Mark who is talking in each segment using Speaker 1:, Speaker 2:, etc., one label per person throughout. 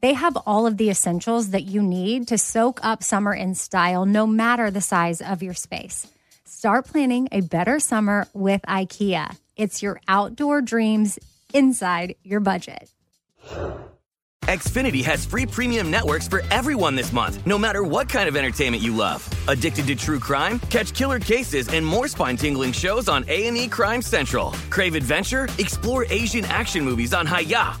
Speaker 1: they have all of the essentials that you need to soak up summer in style, no matter the size of your space. Start planning a better summer with IKEA. It's your outdoor dreams inside your budget.
Speaker 2: Xfinity has free premium networks for everyone this month, no matter what kind of entertainment you love. Addicted to true crime? Catch killer cases and more spine-tingling shows on A&E Crime Central. Crave adventure? Explore Asian action movies on Hi-YAH.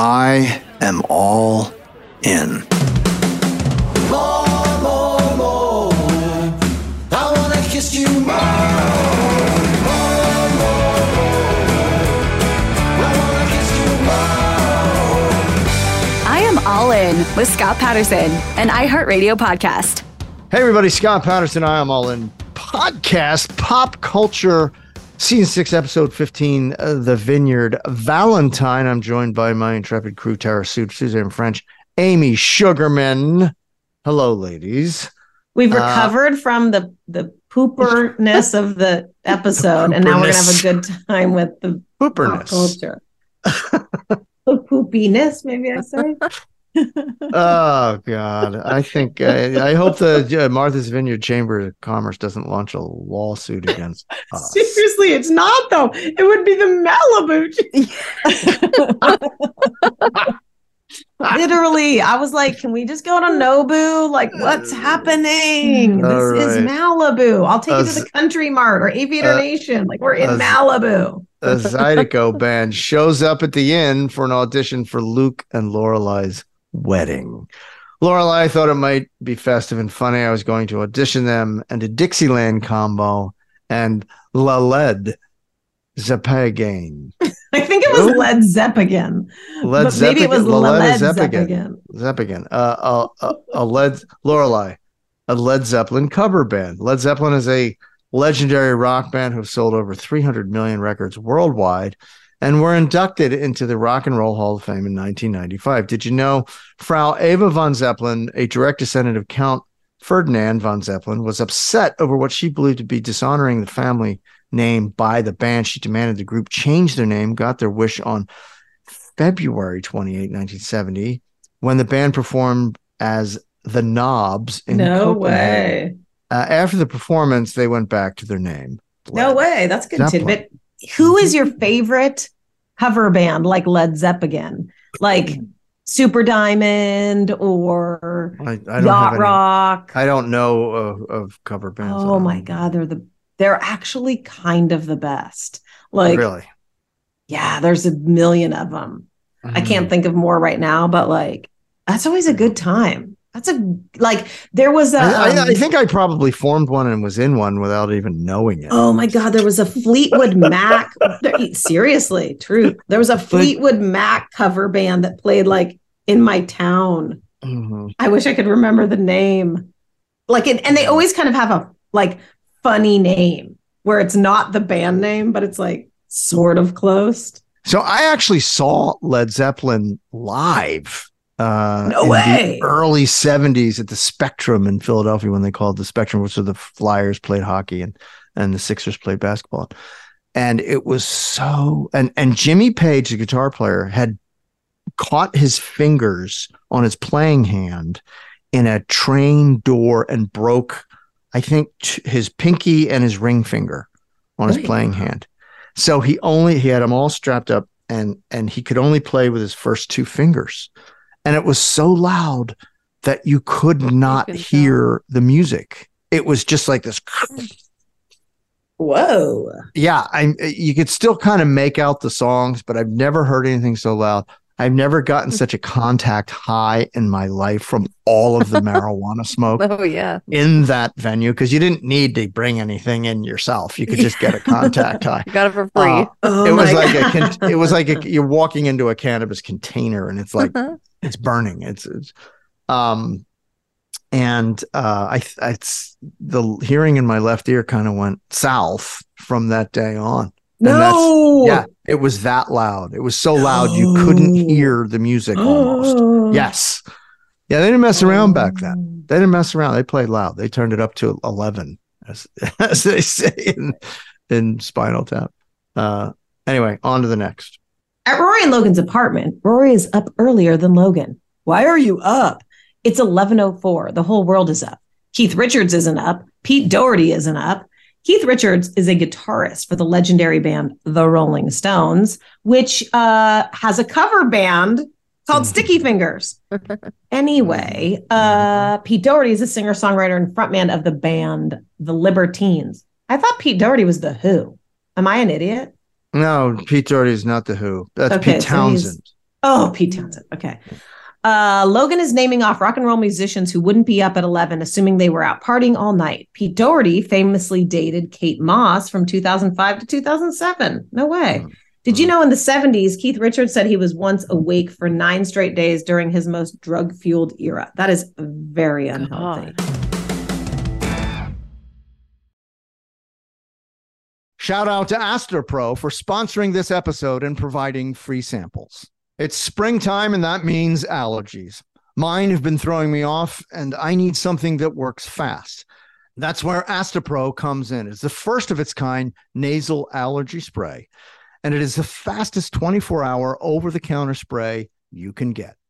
Speaker 3: I am all in.
Speaker 4: More, more, more. I wanna kiss you more. More, more, more. I wanna kiss you more.
Speaker 5: I am all in with Scott Patterson, an iHeartRadio podcast.
Speaker 6: Hey, everybody, Scott Patterson. I am all in podcast, pop culture, season six, episode 15, uh, The Vineyard Valentine. I'm joined by my intrepid crew, Tara Suit, Suzanne French, Amy Sugarman. Hello, ladies.
Speaker 7: We've
Speaker 6: Uh,
Speaker 7: recovered from the the pooperness of the episode, and now we're gonna have a good time with the
Speaker 6: Pooperness.
Speaker 7: culture. the poopiness, maybe I say.
Speaker 6: Oh, God. I think, I, I hope the uh, Martha's Vineyard Chamber of Commerce doesn't launch a lawsuit against us.
Speaker 7: Seriously, it's not though. It would be the Malibu. Literally, I was like, "Can we just go to Nobu? Like, what's happening?
Speaker 6: All
Speaker 7: This is. Malibu. I'll take you to the Country Mart or Aviator
Speaker 6: uh,
Speaker 7: Nation. Like, we're in
Speaker 6: us-
Speaker 7: Malibu."
Speaker 6: a Zydeco band shows up at the inn for an audition for Luke and Lorelai's wedding. Lorelai thought it might be festive and funny. I was going to audition them and a Dixieland combo and La Led Zeppelin.
Speaker 7: I think it was Led Zeppelin.
Speaker 6: Led
Speaker 7: but maybe it was
Speaker 6: Zeppelin- La
Speaker 7: Led
Speaker 6: Zeppelin.
Speaker 7: Zeppelin.
Speaker 6: Zeppelin. Uh, a, a, a Led Lorelai, a Led Zeppelin cover band. Led Zeppelin is a legendary rock band who have sold over 300 million records worldwide and were inducted into the Rock and Roll Hall of Fame in 1995. Did you know Frau Eva von Zeppelin, a direct descendant of Count Ferdinand von Zeppelin, was upset over what she believed to be dishonoring the family name by the band. She demanded the group change their name, got their wish on February 28, 1970, when the band performed as the Nobs in
Speaker 7: No
Speaker 6: Copenhagen.
Speaker 7: way.
Speaker 6: Uh, after the performance, they went back to their name.
Speaker 7: No way. That's a good
Speaker 6: Zeppelin.
Speaker 7: tidbit. Who is your favorite cover band like Led Zeppelin? Like Super Diamond or
Speaker 6: I, I don't have
Speaker 7: Yacht
Speaker 6: any-
Speaker 7: Rock?
Speaker 6: I don't know of, of cover bands.
Speaker 7: Oh my. God. They're the they're actually kind of the best. Like
Speaker 6: really?
Speaker 7: yeah, there's a million of them. I
Speaker 6: Mm.
Speaker 7: can't think of more right now, but like that's always a good time. That's a like there was a
Speaker 6: I, I, I
Speaker 7: um,
Speaker 6: think I probably formed one and was in one without even knowing it.
Speaker 7: Oh my God, there was a Fleetwood Mac. there- seriously, true. There was a Fleetwood Mac cover band that played like in my town.
Speaker 6: Mhm.
Speaker 7: I wish I could remember the name. Like, it, and they always kind of have a like funny name where it's not the band name, but it's like sort of close.
Speaker 6: So I actually saw Led Zeppelin live. Uh,
Speaker 7: No
Speaker 6: in
Speaker 7: way.
Speaker 6: The early '70s at the Spectrum in Philadelphia, when they called the Spectrum, which was the Flyers played hockey and and the Sixers played basketball. And it was so and and Jimmy Page, the guitar player, had caught his fingers on his playing hand in a train door and broke, I think, t- his pinky and his ring finger on his playing hand. So he only he had them all strapped up and and he could only play with his first two fingers. And it was so loud that you could not
Speaker 8: can tell.
Speaker 6: hear the music. It was just like this
Speaker 7: Whoa.
Speaker 6: yeah, I you could still kind of make out the songs, but I've never heard anything so loud. I've never gotten such a contact high in my life from all of the marijuana smoke
Speaker 8: Oh yeah.
Speaker 6: in that venue because you didn't need to bring anything in yourself. You could just get a contact high.
Speaker 8: You got it for free.
Speaker 6: Uh,
Speaker 7: Oh
Speaker 6: it was
Speaker 7: my
Speaker 6: like a con- it was like a, you're walking into a cannabis container and it's like it's burning. It's, it's um and uh I th- it's the hearing in my left ear kind of went south from that day on.
Speaker 7: No.
Speaker 6: Yeah, it was that loud. It was so loud you couldn't hear the music almost. Yes. Yeah, they didn't mess around back then. They didn't mess around. They played loud. They turned it up to 11 as, as they say in in Spinal Tap. Uh anyway, on to the next.
Speaker 7: At Rory and Logan's apartment, Rory is up earlier than Logan. Why are you up? It's 11:04. The whole world is up. Keith Richards isn't up. Pete Doherty isn't up. Keith Richards is a guitarist for the legendary band The Rolling Stones, which uh, has a cover band called Sticky Fingers. Anyway, uh, Pete Doherty is a singer, songwriter, and frontman of the band The Libertines. I thought Pete Doherty was The Who. Am I an idiot?
Speaker 6: No, Pete Doherty is not the Who. That's
Speaker 7: Okay,
Speaker 6: Pete
Speaker 7: so
Speaker 6: Townshend.
Speaker 7: Oh, Pete Townshend. Okay. Uh, Logan is naming off rock and roll musicians who wouldn't be up at 11, assuming they were out partying all night. Pete Doherty famously dated Kate Moss from 2005 to 2007. No way. Did you know in the 70s, Keith Richards said he was once awake for nine straight days during his most drug fueled era? That is very unhealthy.
Speaker 6: Shout out to Astepro for sponsoring this episode and providing free samples. It's springtime, and that means allergies. Mine have been throwing me off, and I need something that works fast. That's where Astepro comes in. It's the first of its kind nasal allergy spray, and it is the fastest 24 hour over the counter spray you can get.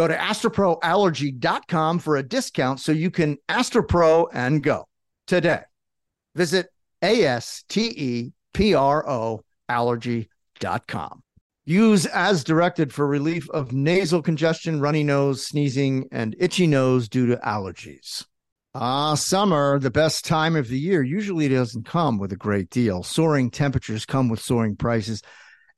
Speaker 6: Go to asteproallergy.com for a discount so you can Astepro and go today. Visit A S T E P R O allergy.com. Use as directed for relief of nasal congestion, runny nose, sneezing, and itchy nose due to allergies. Ah, summer, the best time of the year, usually doesn't come with a great deal. Soaring temperatures come with soaring prices,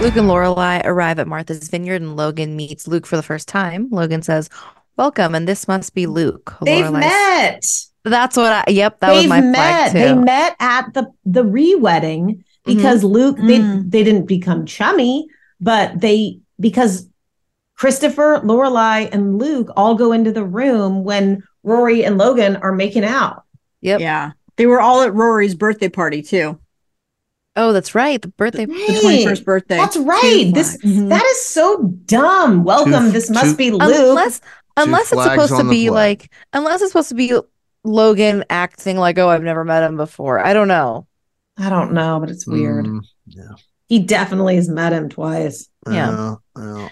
Speaker 8: Luke and Lorelai arrive at Martha's Vineyard, and Logan meets Luke for the first time. Logan says, "Welcome," and this must be Luke.
Speaker 7: They've
Speaker 8: Lorelai-
Speaker 7: met.
Speaker 8: That's what. I, yep, that
Speaker 7: They've
Speaker 8: was my
Speaker 7: met.
Speaker 8: flag too.
Speaker 7: They met at the the re-wedding because Luke they
Speaker 9: Mm.
Speaker 7: they didn't become chummy, but they because Christopher, Lorelai, and Luke all go into the room when Rory and Logan are making out.
Speaker 8: Yep.
Speaker 9: Yeah. They were all at Rory's birthday party too.
Speaker 8: Oh, that's right. The birthday.
Speaker 9: The 21st birthday.
Speaker 7: That's right. This
Speaker 9: Mhm.
Speaker 7: that is so dumb. Welcome.
Speaker 6: Two-
Speaker 7: this must
Speaker 6: two-
Speaker 7: be Luke.
Speaker 8: Unless, unless it's supposed to be
Speaker 6: flag.
Speaker 8: like, unless it's supposed to be Logan acting like, "Oh, I've never met him before." I don't know.
Speaker 7: I don't know, but it's weird.
Speaker 6: Mm, yeah.
Speaker 7: He definitely has met him twice.
Speaker 8: Yeah.
Speaker 6: Uh, uh,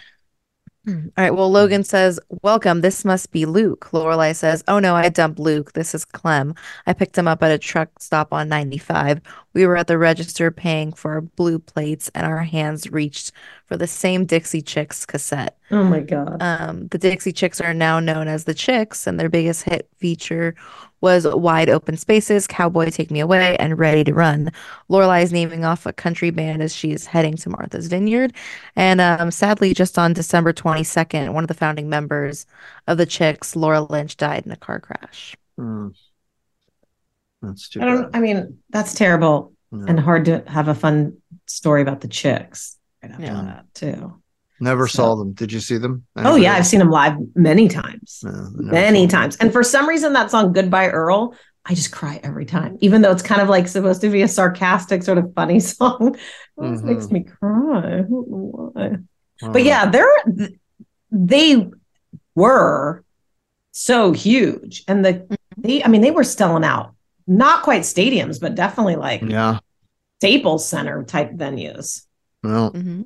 Speaker 6: Mm.
Speaker 8: All right. Well, Logan says, Welcome. This must be Luke. Lorelai says, Oh no, I dumped Luke. This is Clem. I picked him up at a truck stop on 95. We were at the register paying for our blue plates, and our hands reached for the same Dixie Chicks cassette.
Speaker 7: Oh my god.
Speaker 8: Um, the Dixie Chicks are now known as the Chicks, and their biggest hit feature was Wide Open Spaces, Cowboy Take Me Away, and Ready to Run. Lorelai is naming off a country band as she is heading to Martha's Vineyard. And um, sadly, just on December 22nd, one of the founding members of the Chicks, Laura Lynch, died in a car crash.
Speaker 6: mm. That's too
Speaker 7: I don't
Speaker 6: bad.
Speaker 7: I mean, that's terrible
Speaker 6: Yeah.
Speaker 7: and hard to have a fun story about the chicks right after
Speaker 8: Yeah.
Speaker 7: that too.
Speaker 6: Never
Speaker 7: So-
Speaker 6: saw them. Did you see them?
Speaker 7: Oh yeah, I've seen them live many times.
Speaker 6: Yeah,
Speaker 7: many times. And for some reason that song Goodbye Earl, I just cry every time. Even though it's kind of like supposed to be a sarcastic sort of funny song. It always makes
Speaker 6: mm-hmm.
Speaker 7: me cry. I don't know why. But yeah, they're they were so huge. And the mm-hmm. they I mean they were selling out. Not quite stadiums, but definitely like
Speaker 6: Yeah.
Speaker 7: Staples Center type venues.
Speaker 6: No.
Speaker 8: hmm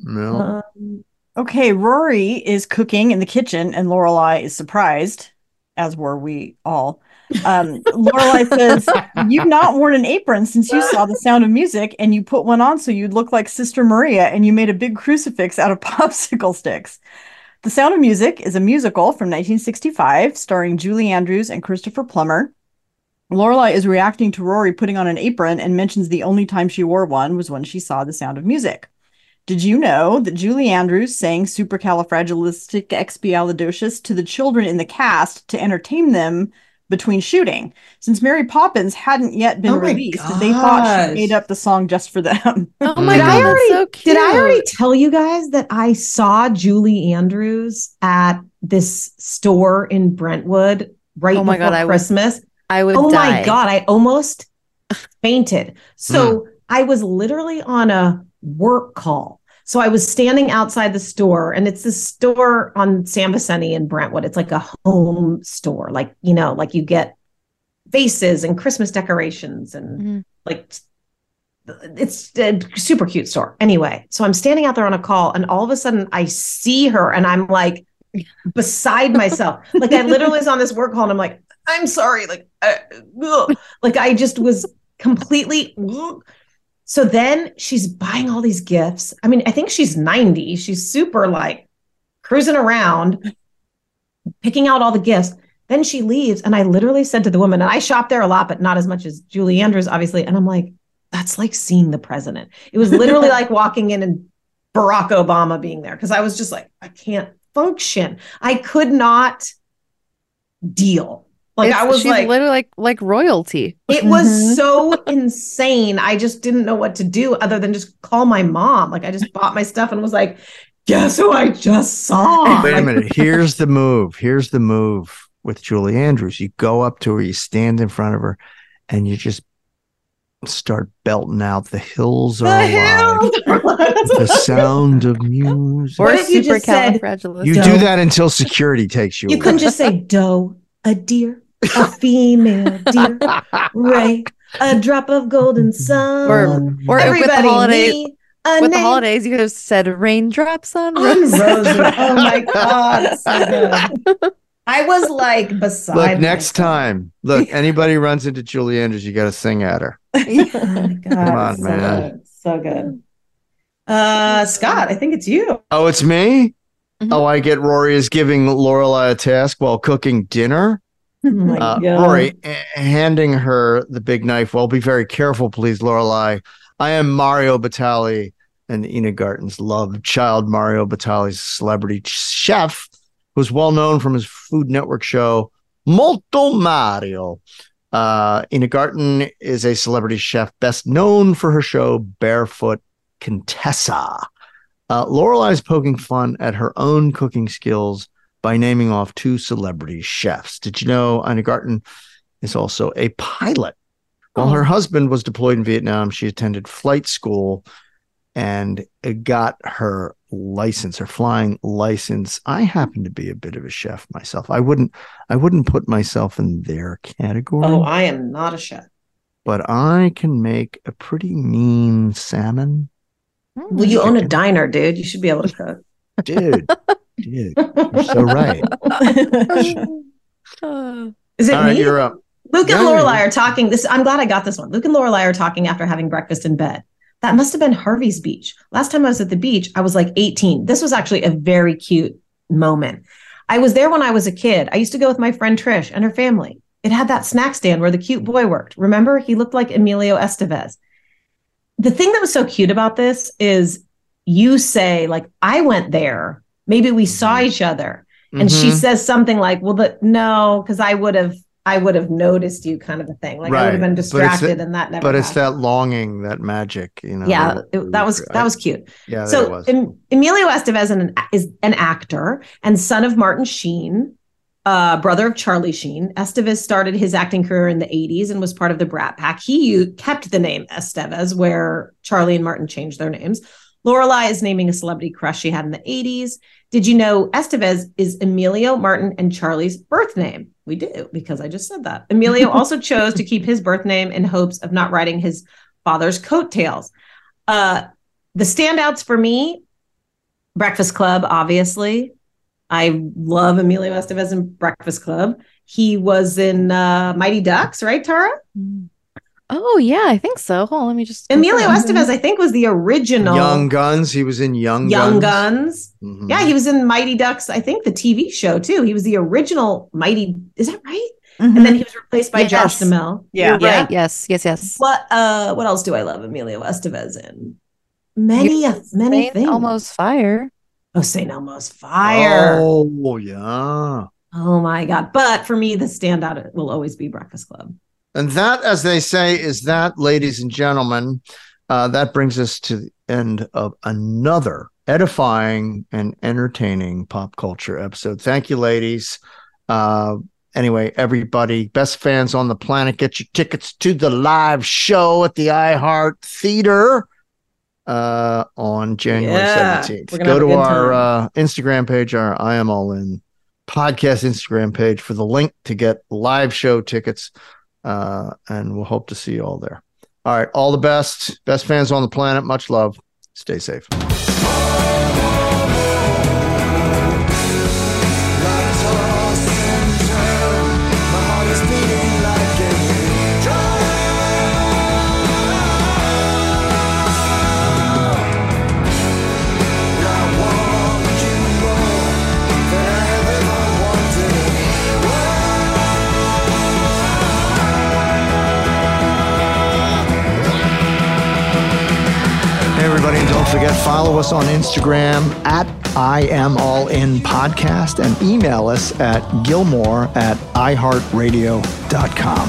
Speaker 6: No.
Speaker 7: Um,
Speaker 9: Okay, Rory is cooking in the kitchen and Lorelai is surprised, as were we all. Um, Lorelai says, You've not worn an apron since you saw the sound of music, and you put one on so you'd look like Sister Maria, and you made a big crucifix out of popsicle sticks. The Sound of Music is a musical from 1965 starring Julie Andrews and Christopher Plummer. Lorelai is reacting to Rory putting on an apron and mentions the only time she wore one was when she saw The Sound of Music. Did you know that Julie Andrews sang supercalifragilisticexpialidocious to the children in the cast to entertain them between shooting? Since Mary Poppins hadn't yet been
Speaker 7: Oh my
Speaker 9: released, they thought she made up the song just for them.
Speaker 8: Oh mm. my
Speaker 7: Did I
Speaker 8: God,
Speaker 7: already-
Speaker 8: that's so cute.
Speaker 7: Did I already tell you guys that I saw Julie Andrews at this store in Brentwood right
Speaker 8: Oh my
Speaker 7: before
Speaker 8: God, I would
Speaker 7: Christmas?
Speaker 8: I would
Speaker 7: Oh
Speaker 8: die.
Speaker 7: my god, I almost fainted. So I was literally on a work call. So I was standing outside the store, and it's this store on San Vicente in Brentwood. It's like a home store, like you know, like you get vases and Christmas decorations and
Speaker 8: Mhm.
Speaker 7: like it's a super cute store. Anyway, so I'm standing out there on a call, and all of a sudden I see her, and I'm like beside myself. like I literally was on this work call, and I'm like, I'm sorry, like, uh, like I just was completely. ugh. So then she's buying all these gifts. I mean, I think she's 90. She's super like cruising around, picking out all the gifts. Then she leaves, and I literally said to the woman, and I shop there a lot, but not as much as Julie Andrews, obviously. And I'm like, that's like seeing the president. It was literally like walking in and Barack Obama being there because I was just like, I can't function. I could not deal. Like
Speaker 8: It's-
Speaker 7: I was
Speaker 8: she's
Speaker 7: like,
Speaker 8: literally like like royalty.
Speaker 7: it was
Speaker 9: Mhm.
Speaker 7: so insane. I just didn't know what to do other than just call my mom. Like I just bought my stuff and was like, guess who I just saw?
Speaker 6: Wait a minute. Here's the move. Here's the move with Julie Andrews. You go up to her, you stand in front of her, and you just start belting out the hills are
Speaker 7: The
Speaker 6: alive. The sound of music.
Speaker 8: Or
Speaker 7: What if you just said-
Speaker 8: supercalifragilistic.
Speaker 6: you do that until security takes you.
Speaker 7: You
Speaker 6: away.
Speaker 7: couldn't just say doe, a deer, a female deer, Ray, a drop of golden sun.
Speaker 8: Or or with the holidays
Speaker 7: me, a
Speaker 8: with the holidays you could have said raindrops on
Speaker 7: on
Speaker 8: roses.
Speaker 7: roses. Oh my god, so good. I was like beside.
Speaker 6: Look, next
Speaker 7: myself.
Speaker 6: time, look, anybody runs into Julie Andrews, you got to sing at her.
Speaker 7: Oh my God,
Speaker 6: Come on,
Speaker 7: so
Speaker 6: man.
Speaker 7: good. So good. Uh, Scott, I think it's you.
Speaker 6: Oh, it's me?
Speaker 8: Mhm.
Speaker 6: Oh, I get Rory is giving Lorelai a task while cooking dinner.
Speaker 7: Oh
Speaker 6: Uh, Rory eh, handing her the big knife. Well, be very careful, please, Lorelai. I am Mario Batali and Ina Garten's love child. Mario Batali's celebrity chef, who's well known from his Food Network show Molto Mario. Uh, Ina Garten is a celebrity chef, best known for her show Barefoot Contessa. Uh, Lorelai is poking fun at her own cooking skills by naming off two celebrity chefs. Did you know Ina Garten is also a pilot? While her oh. husband was deployed in Vietnam, she attended flight school and got her license, her flying license. I happen to be a bit of a chef myself. I wouldn't I wouldn't put myself in their category,
Speaker 7: Oh, I am not a chef.
Speaker 6: but I can make a pretty mean salmon.
Speaker 7: Well, you own a diner, dude. You should be able to cook.
Speaker 6: Dude, dude, you're so right.
Speaker 7: Is it
Speaker 6: All right,
Speaker 7: me?
Speaker 6: you're up.
Speaker 7: Luke and
Speaker 6: Yeah, yeah,
Speaker 7: Lorelai are talking. This I'm glad I got this one. Luke and Lorelai are talking after having breakfast in bed. That must have been Harvey's beach. Last time I was at the beach, I was like 18. This was actually a very cute moment. I was there when I was a kid. I used to go with my friend Trish and her family. It had that snack stand where the cute boy worked. Remember? He looked like Emilio Estevez. The thing that was so cute about this is you say, like, I went there. Maybe we saw each other. And she
Speaker 6: Mhm.
Speaker 7: says something like, Well, the no, because I would have I would have noticed you kind of a thing. Like I would have been distracted and that never
Speaker 6: But it's that longing, that magic, you know.
Speaker 7: yeah,
Speaker 6: that-
Speaker 7: it- that was that was cute.
Speaker 6: yeah.
Speaker 7: so
Speaker 6: was.
Speaker 7: Em- Emilio Estevez an, is an actor and son of Martin Sheen, uh, brother of Charlie Sheen. Estevez started his acting career in the 80s and was part of the Brat Pack. He kept the name Estevez, where Charlie and Martin changed their names. Lorelai is naming a celebrity crush she had in the 80s. Did you know Estevez is Emilio, Martin, and Charlie's birth name? We do, because I just said that. Emilio also chose to keep his birth name in hopes of not riding his father's coattails. Uh, the standouts for me Breakfast Club, obviously. I love Emilio Estevez in Breakfast Club. He was in uh, Mighty Ducks, right, Tara?
Speaker 8: Oh yeah, I think so. Hold on, let me just.
Speaker 7: Emilio
Speaker 8: confirm.
Speaker 7: Estevez, I think, was the original
Speaker 6: Young Guns. He was in Young,
Speaker 7: Young
Speaker 6: Guns.
Speaker 7: Guns.
Speaker 6: Mhm.
Speaker 7: Yeah, he was in Mighty Ducks, I think, the TV show too. He was the original Mighty. Is that right?
Speaker 9: Mhm.
Speaker 7: And then he was replaced by Josh
Speaker 8: Yes.
Speaker 7: Duhamel.
Speaker 9: Yeah.
Speaker 7: You're
Speaker 8: Yeah.
Speaker 7: right.
Speaker 8: Yes. Yes. Yes.
Speaker 7: What uh what else do I love Emilio Estevez in? Many
Speaker 8: You're
Speaker 7: many
Speaker 8: Saint
Speaker 7: things.
Speaker 8: Almost fire.
Speaker 7: Oh, St. Elmo's Fire. Oh.
Speaker 6: Yeah.
Speaker 7: Oh my God. But for me, the standout will always be Breakfast Club.
Speaker 6: And that, as they say, is that, ladies and gentlemen. Uh, that brings us to the end of another edifying and entertaining pop culture episode. Thank you, ladies. Uh, anyway, everybody, best fans on the planet, get your tickets to the live show at the iHeart Theater uh, on January
Speaker 7: Yeah,
Speaker 6: 17th. Go to our uh, Instagram page, our I Am All In podcast Instagram page for the link to get live show tickets. Uh, and we'll hope to see you all there. All right. All the best. Best fans on the planet. Much love. Stay safe. Don't forget, follow us on Instagram at I am all in podcast and email us at gilmore at iheartradio.com.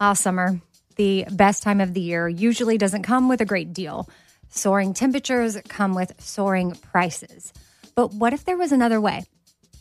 Speaker 1: Ah, summer, the best time of the year, usually doesn't come with a great deal. Soaring temperatures come with soaring prices. But what if there was another way?